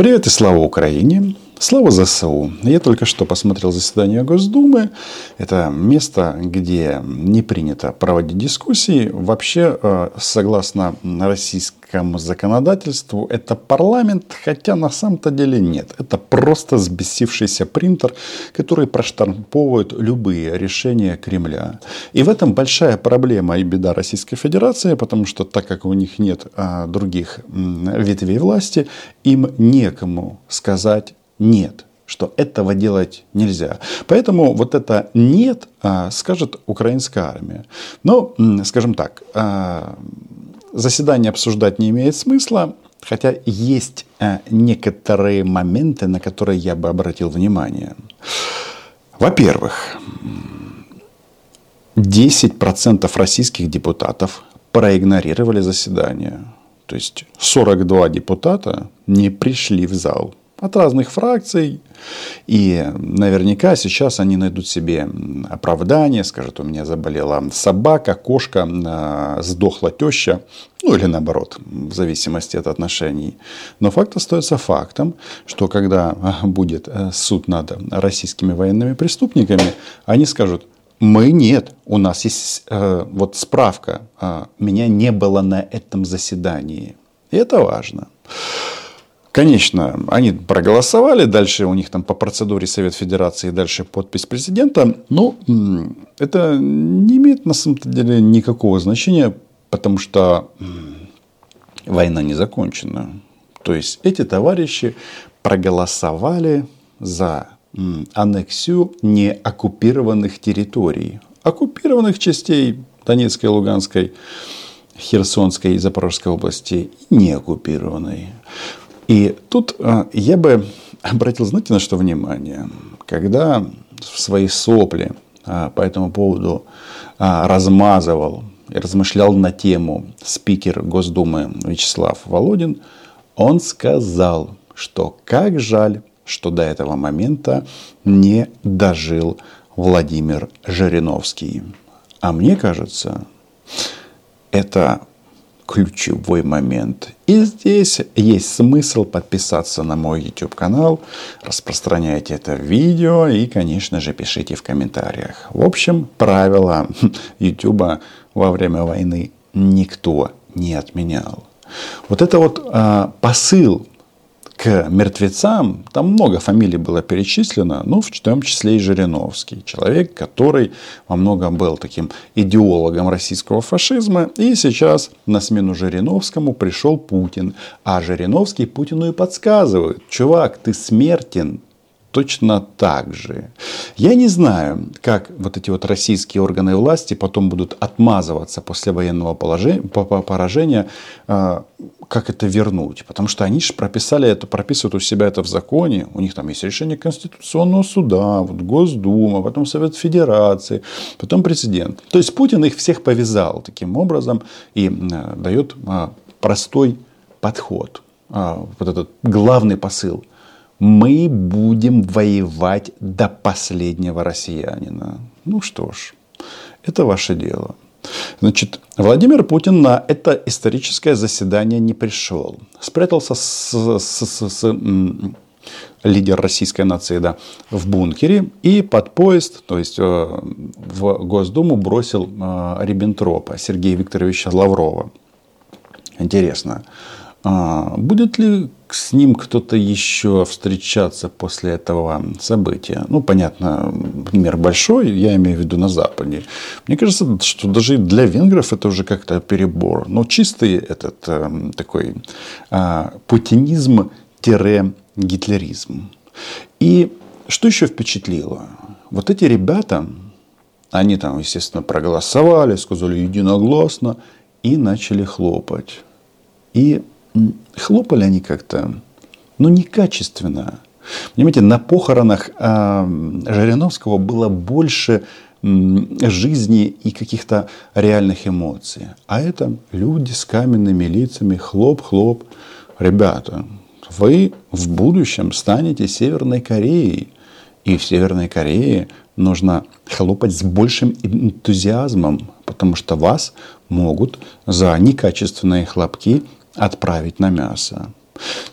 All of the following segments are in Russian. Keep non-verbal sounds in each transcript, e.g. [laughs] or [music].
Привет и слава Украине! Слава ЗСУ! Я только что посмотрел заседание Госдумы. Это место, где не принято проводить дискуссии. Вообще, э, согласно российскому законодательству, это парламент, хотя на самом-то деле нет. Это просто сбесившийся принтер, который проштамповывает любые решения Кремля. И в этом большая проблема и беда Российской Федерации, потому что так как у них нет а, других ветвей власти, им некому сказать нет что этого делать нельзя. Поэтому вот это нет а, скажет украинская армия. Но, скажем так, а, заседание обсуждать не имеет смысла, хотя есть а, некоторые моменты, на которые я бы обратил внимание. Во-первых, 10% российских депутатов проигнорировали заседание. То есть 42 депутата не пришли в зал от разных фракций. И наверняка сейчас они найдут себе оправдание, скажут, у меня заболела собака, кошка, а, сдохла теща, ну или наоборот, в зависимости от отношений. Но факт остается фактом, что когда а, будет э, суд над российскими военными преступниками, они скажут, мы нет, у нас есть э, вот справка, э, меня не было на этом заседании. И это важно. Конечно, они проголосовали, дальше у них там по процедуре Совет Федерации, дальше подпись президента. Но это не имеет на самом деле никакого значения, потому что война не закончена. То есть эти товарищи проголосовали за аннексию неоккупированных территорий. Оккупированных частей Донецкой, Луганской, Херсонской и Запорожской области неоккупированной. И тут а, я бы обратил, знаете, на что внимание? Когда в свои сопли а, по этому поводу а, размазывал и размышлял на тему спикер Госдумы Вячеслав Володин, он сказал, что как жаль, что до этого момента не дожил Владимир Жириновский. А мне кажется, это ключевой момент. И здесь есть смысл подписаться на мой YouTube канал, распространяйте это видео и, конечно же, пишите в комментариях. В общем, правила [laughs] YouTube во время войны никто не отменял. Вот это вот а, посыл к мертвецам, там много фамилий было перечислено, ну, в том числе и Жириновский. Человек, который во многом был таким идеологом российского фашизма. И сейчас на смену Жириновскому пришел Путин. А Жириновский Путину и подсказывает. Чувак, ты смертен, точно так же. Я не знаю, как вот эти вот российские органы власти потом будут отмазываться после военного поражения, а, как это вернуть. Потому что они же прописали это, прописывают у себя это в законе. У них там есть решение Конституционного суда, вот Госдума, потом Совет Федерации, потом президент. То есть Путин их всех повязал таким образом и а, дает а, простой подход. Вот этот главный посыл – мы будем воевать до последнего россиянина. Ну что ж, это ваше дело. Значит, Владимир Путин на это историческое заседание не пришел. Спрятался с, с, с, с лидер российской нации да, в бункере и под поезд, то есть э, в Госдуму бросил э, Риббентропа Сергея Викторовича Лаврова. Интересно, а будет ли с ним кто-то еще встречаться после этого события? Ну, понятно, мир большой, я имею в виду на Западе. Мне кажется, что даже для венгров это уже как-то перебор. Но чистый этот э, такой э, путинизм-гитлеризм. И что еще впечатлило? Вот эти ребята, они там, естественно, проголосовали, сказали единогласно и начали хлопать. И хлопали они как-то, но некачественно. Понимаете, на похоронах э, Жириновского было больше жизни и каких-то реальных эмоций. А это люди с каменными лицами, хлоп-хлоп. Ребята, вы в будущем станете Северной Кореей. И в Северной Корее нужно хлопать с большим энтузиазмом, потому что вас могут за некачественные хлопки отправить на мясо.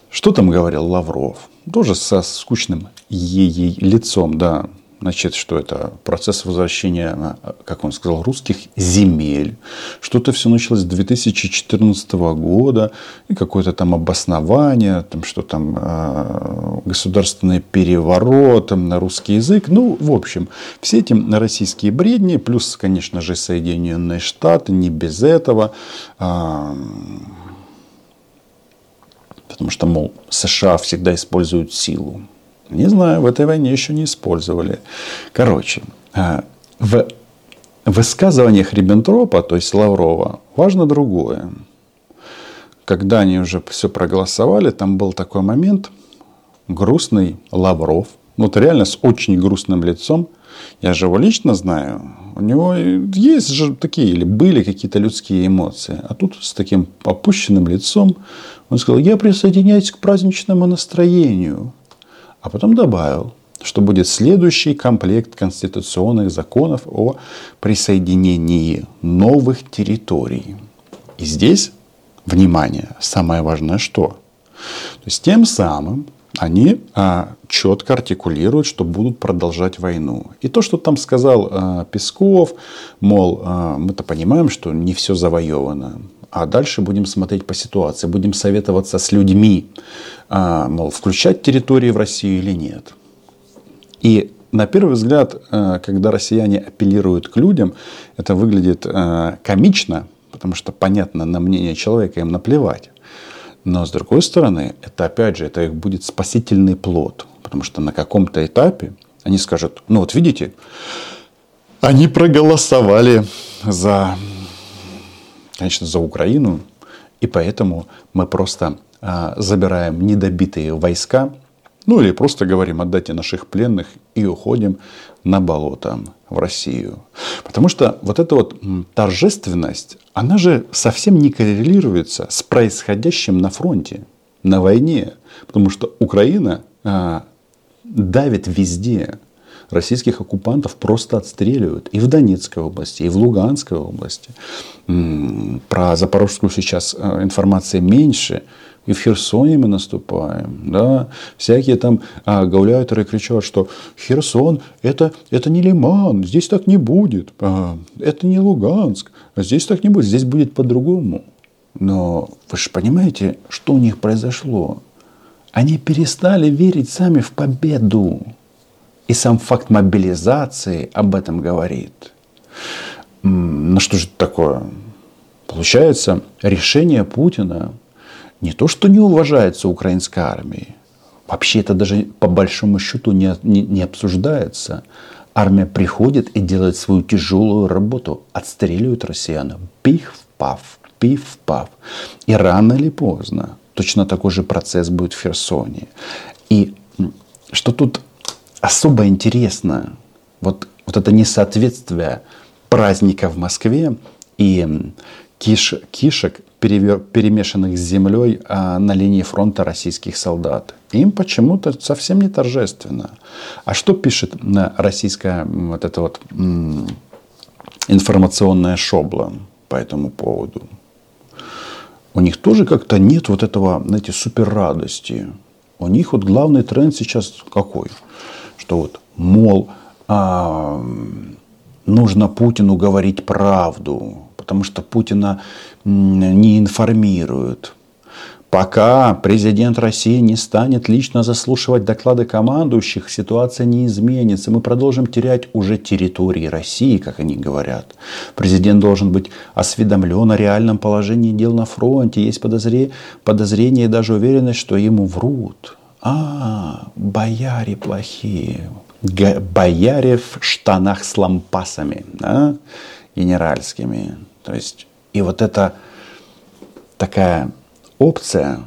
Что там говорил Лавров? Тоже со скучным ей лицом, да. Значит, что это процесс возвращения, как он сказал, русских земель. Что-то все началось с 2014 года. И какое-то там обоснование, там, что там э, государственный переворот на русский язык. Ну, в общем, все эти российские бредни, плюс, конечно же, Соединенные Штаты, не без этого. Потому что, мол, США всегда используют силу. Не знаю, в этой войне еще не использовали. Короче, а, в высказываниях Риббентропа, то есть Лаврова, важно другое. Когда они уже все проголосовали, там был такой момент, грустный Лавров, вот реально с очень грустным лицом, я же его лично знаю, у него есть же такие, или были какие-то людские эмоции. А тут с таким опущенным лицом он сказал, я присоединяюсь к праздничному настроению. А потом добавил, что будет следующий комплект конституционных законов о присоединении новых территорий. И здесь, внимание, самое важное что? То есть тем самым они а, четко артикулируют, что будут продолжать войну. И то, что там сказал а, Песков, мол, а, мы-то понимаем, что не все завоевано. А дальше будем смотреть по ситуации, будем советоваться с людьми, а, мол, включать территории в Россию или нет. И на первый взгляд, а, когда россияне апеллируют к людям, это выглядит а, комично, потому что понятно, на мнение человека им наплевать. Но с другой стороны, это опять же, это их будет спасительный плод. Потому что на каком-то этапе они скажут, ну вот видите, они проголосовали за конечно, за Украину. И поэтому мы просто а, забираем недобитые войска, ну или просто говорим, отдайте наших пленных и уходим на болото в Россию. Потому что вот эта вот торжественность, она же совсем не коррелируется с происходящим на фронте, на войне. Потому что Украина а, давит везде российских оккупантов просто отстреливают. И в Донецкой области, и в Луганской области. Про Запорожскую сейчас э, информации меньше. И в Херсоне мы наступаем. Да? Всякие там а, гауляйтеры кричат, что Херсон это, это не Лиман, здесь так не будет. А, это не Луганск, а здесь так не будет, здесь будет по-другому. Но вы же понимаете, что у них произошло? Они перестали верить сами в победу. И сам факт мобилизации об этом говорит. Ну что же это такое? Получается, решение Путина не то, что не уважается украинской армией, вообще это даже по большому счету не, не, не обсуждается. Армия приходит и делает свою тяжелую работу, отстреливает россиян. Пиф-паф, пиф-паф. И рано или поздно точно такой же процесс будет в Херсоне. И что тут особо интересно вот, вот это несоответствие праздника в Москве и киш, кишек, перемешанных с землей а, на линии фронта российских солдат. Им почему-то совсем не торжественно. А что пишет российская вот эта вот информационная шобла по этому поводу? У них тоже как-то нет вот этого, знаете, супер радости. У них вот главный тренд сейчас какой? что вот, мол, а, нужно Путину говорить правду, потому что Путина не информируют. Пока президент России не станет лично заслушивать доклады командующих, ситуация не изменится. Мы продолжим терять уже территории России, как они говорят. Президент должен быть осведомлен о реальном положении дел на фронте. Есть подозрение, подозрение и даже уверенность, что ему врут. А, бояре плохие. Бояре в штанах с лампасами, да, генеральскими. То есть, и вот эта такая опция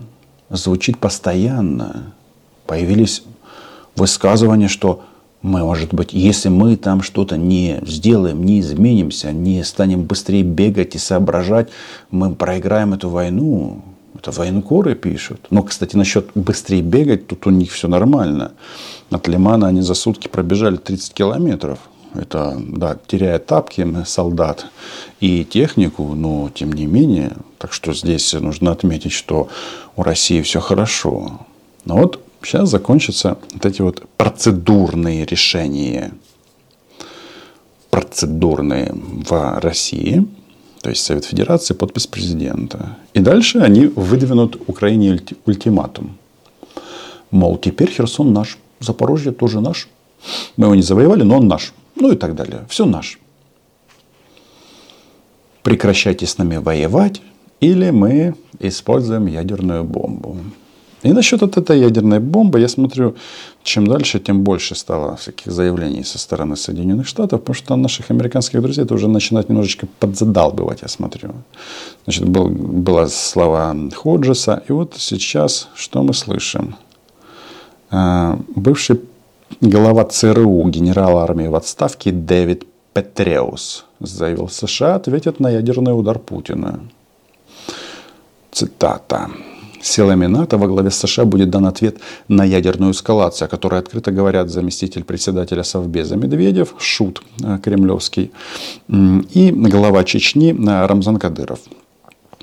звучит постоянно. Появились высказывания, что мы, может быть, если мы там что-то не сделаем, не изменимся, не станем быстрее бегать и соображать, мы проиграем эту войну. Это военкоры пишут. Но, кстати, насчет быстрее бегать, тут у них все нормально. От Лимана они за сутки пробежали 30 километров. Это, да, теряет тапки солдат и технику, но тем не менее. Так что здесь нужно отметить, что у России все хорошо. Но вот сейчас закончатся вот эти вот процедурные решения. Процедурные в России – то есть Совет Федерации, подпись президента. И дальше они выдвинут Украине ультиматум. Мол, теперь Херсон наш, Запорожье тоже наш. Мы его не завоевали, но он наш. Ну и так далее. Все наш. Прекращайте с нами воевать, или мы используем ядерную бомбу. И насчет вот этой ядерной бомбы, я смотрю, чем дальше, тем больше стало всяких заявлений со стороны Соединенных Штатов, потому что наших американских друзей это уже начинает немножечко подзадалбывать, я смотрю. Значит, был, была слова Ходжеса, и вот сейчас что мы слышим? А, бывший глава ЦРУ, генерал армии в отставке Дэвид Петреус заявил, США ответят на ядерный удар Путина. Цитата. Силами НАТО во главе США будет дан ответ на ядерную эскалацию, о которой открыто говорят заместитель председателя Совбеза Медведев, Шут э, кремлевский, и глава Чечни э, Рамзан Кадыров.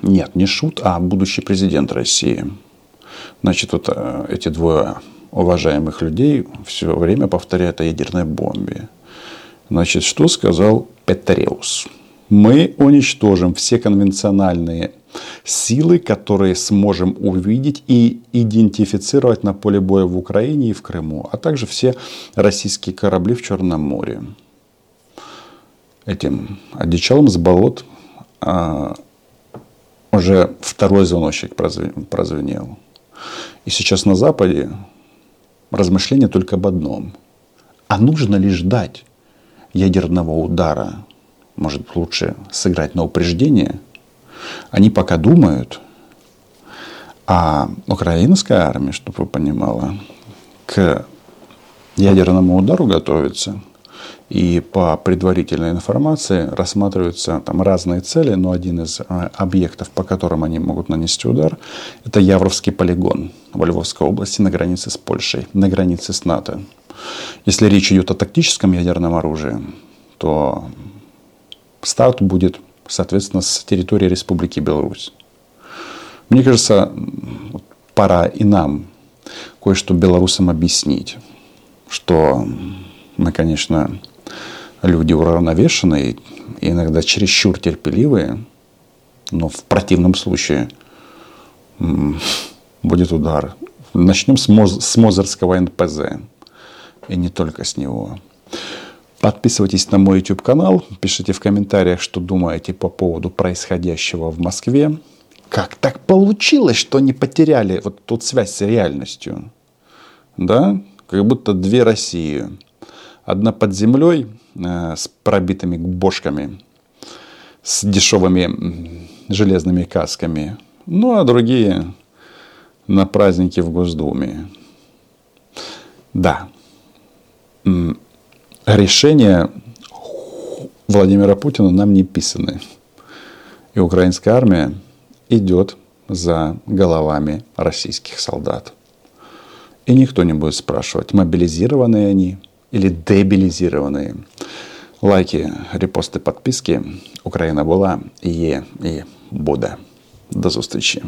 Нет, не Шут, а будущий президент России. Значит, вот э, эти двое уважаемых людей все время повторяют о ядерной бомбе. Значит, что сказал Петреус? Мы уничтожим все конвенциональные силы, которые сможем увидеть и идентифицировать на поле боя в Украине и в Крыму, а также все российские корабли в Черном море. Этим одичалом с болот а, уже второй звоночек прозвенел. И сейчас на Западе размышления только об одном. А нужно ли ждать ядерного удара? Может, лучше сыграть на упреждение – они пока думают, а украинская армия, чтобы вы понимала, к ядерному удару готовится. И по предварительной информации рассматриваются там разные цели, но один из э, объектов, по которым они могут нанести удар, это Явровский полигон в Львовской области на границе с Польшей, на границе с НАТО. Если речь идет о тактическом ядерном оружии, то старт будет соответственно, с территории Республики Беларусь. Мне кажется, пора и нам кое-что белорусам объяснить, что мы, конечно, люди уравновешенные, иногда чересчур терпеливые, но в противном случае будет удар. Начнем с, Моз, с Мозерского НПЗ, и не только с него. Подписывайтесь на мой YouTube канал, пишите в комментариях, что думаете по поводу происходящего в Москве. Как так получилось, что они потеряли вот тут связь с реальностью? Да, как будто две России. Одна под землей э, с пробитыми бошками, с дешевыми железными касками. Ну, а другие на празднике в Госдуме. Да, решения Владимира Путина нам не писаны. И украинская армия идет за головами российских солдат. И никто не будет спрашивать, мобилизированные они или дебилизированные. Лайки, репости, подписки. Украина была, є і буде. До зустрічі.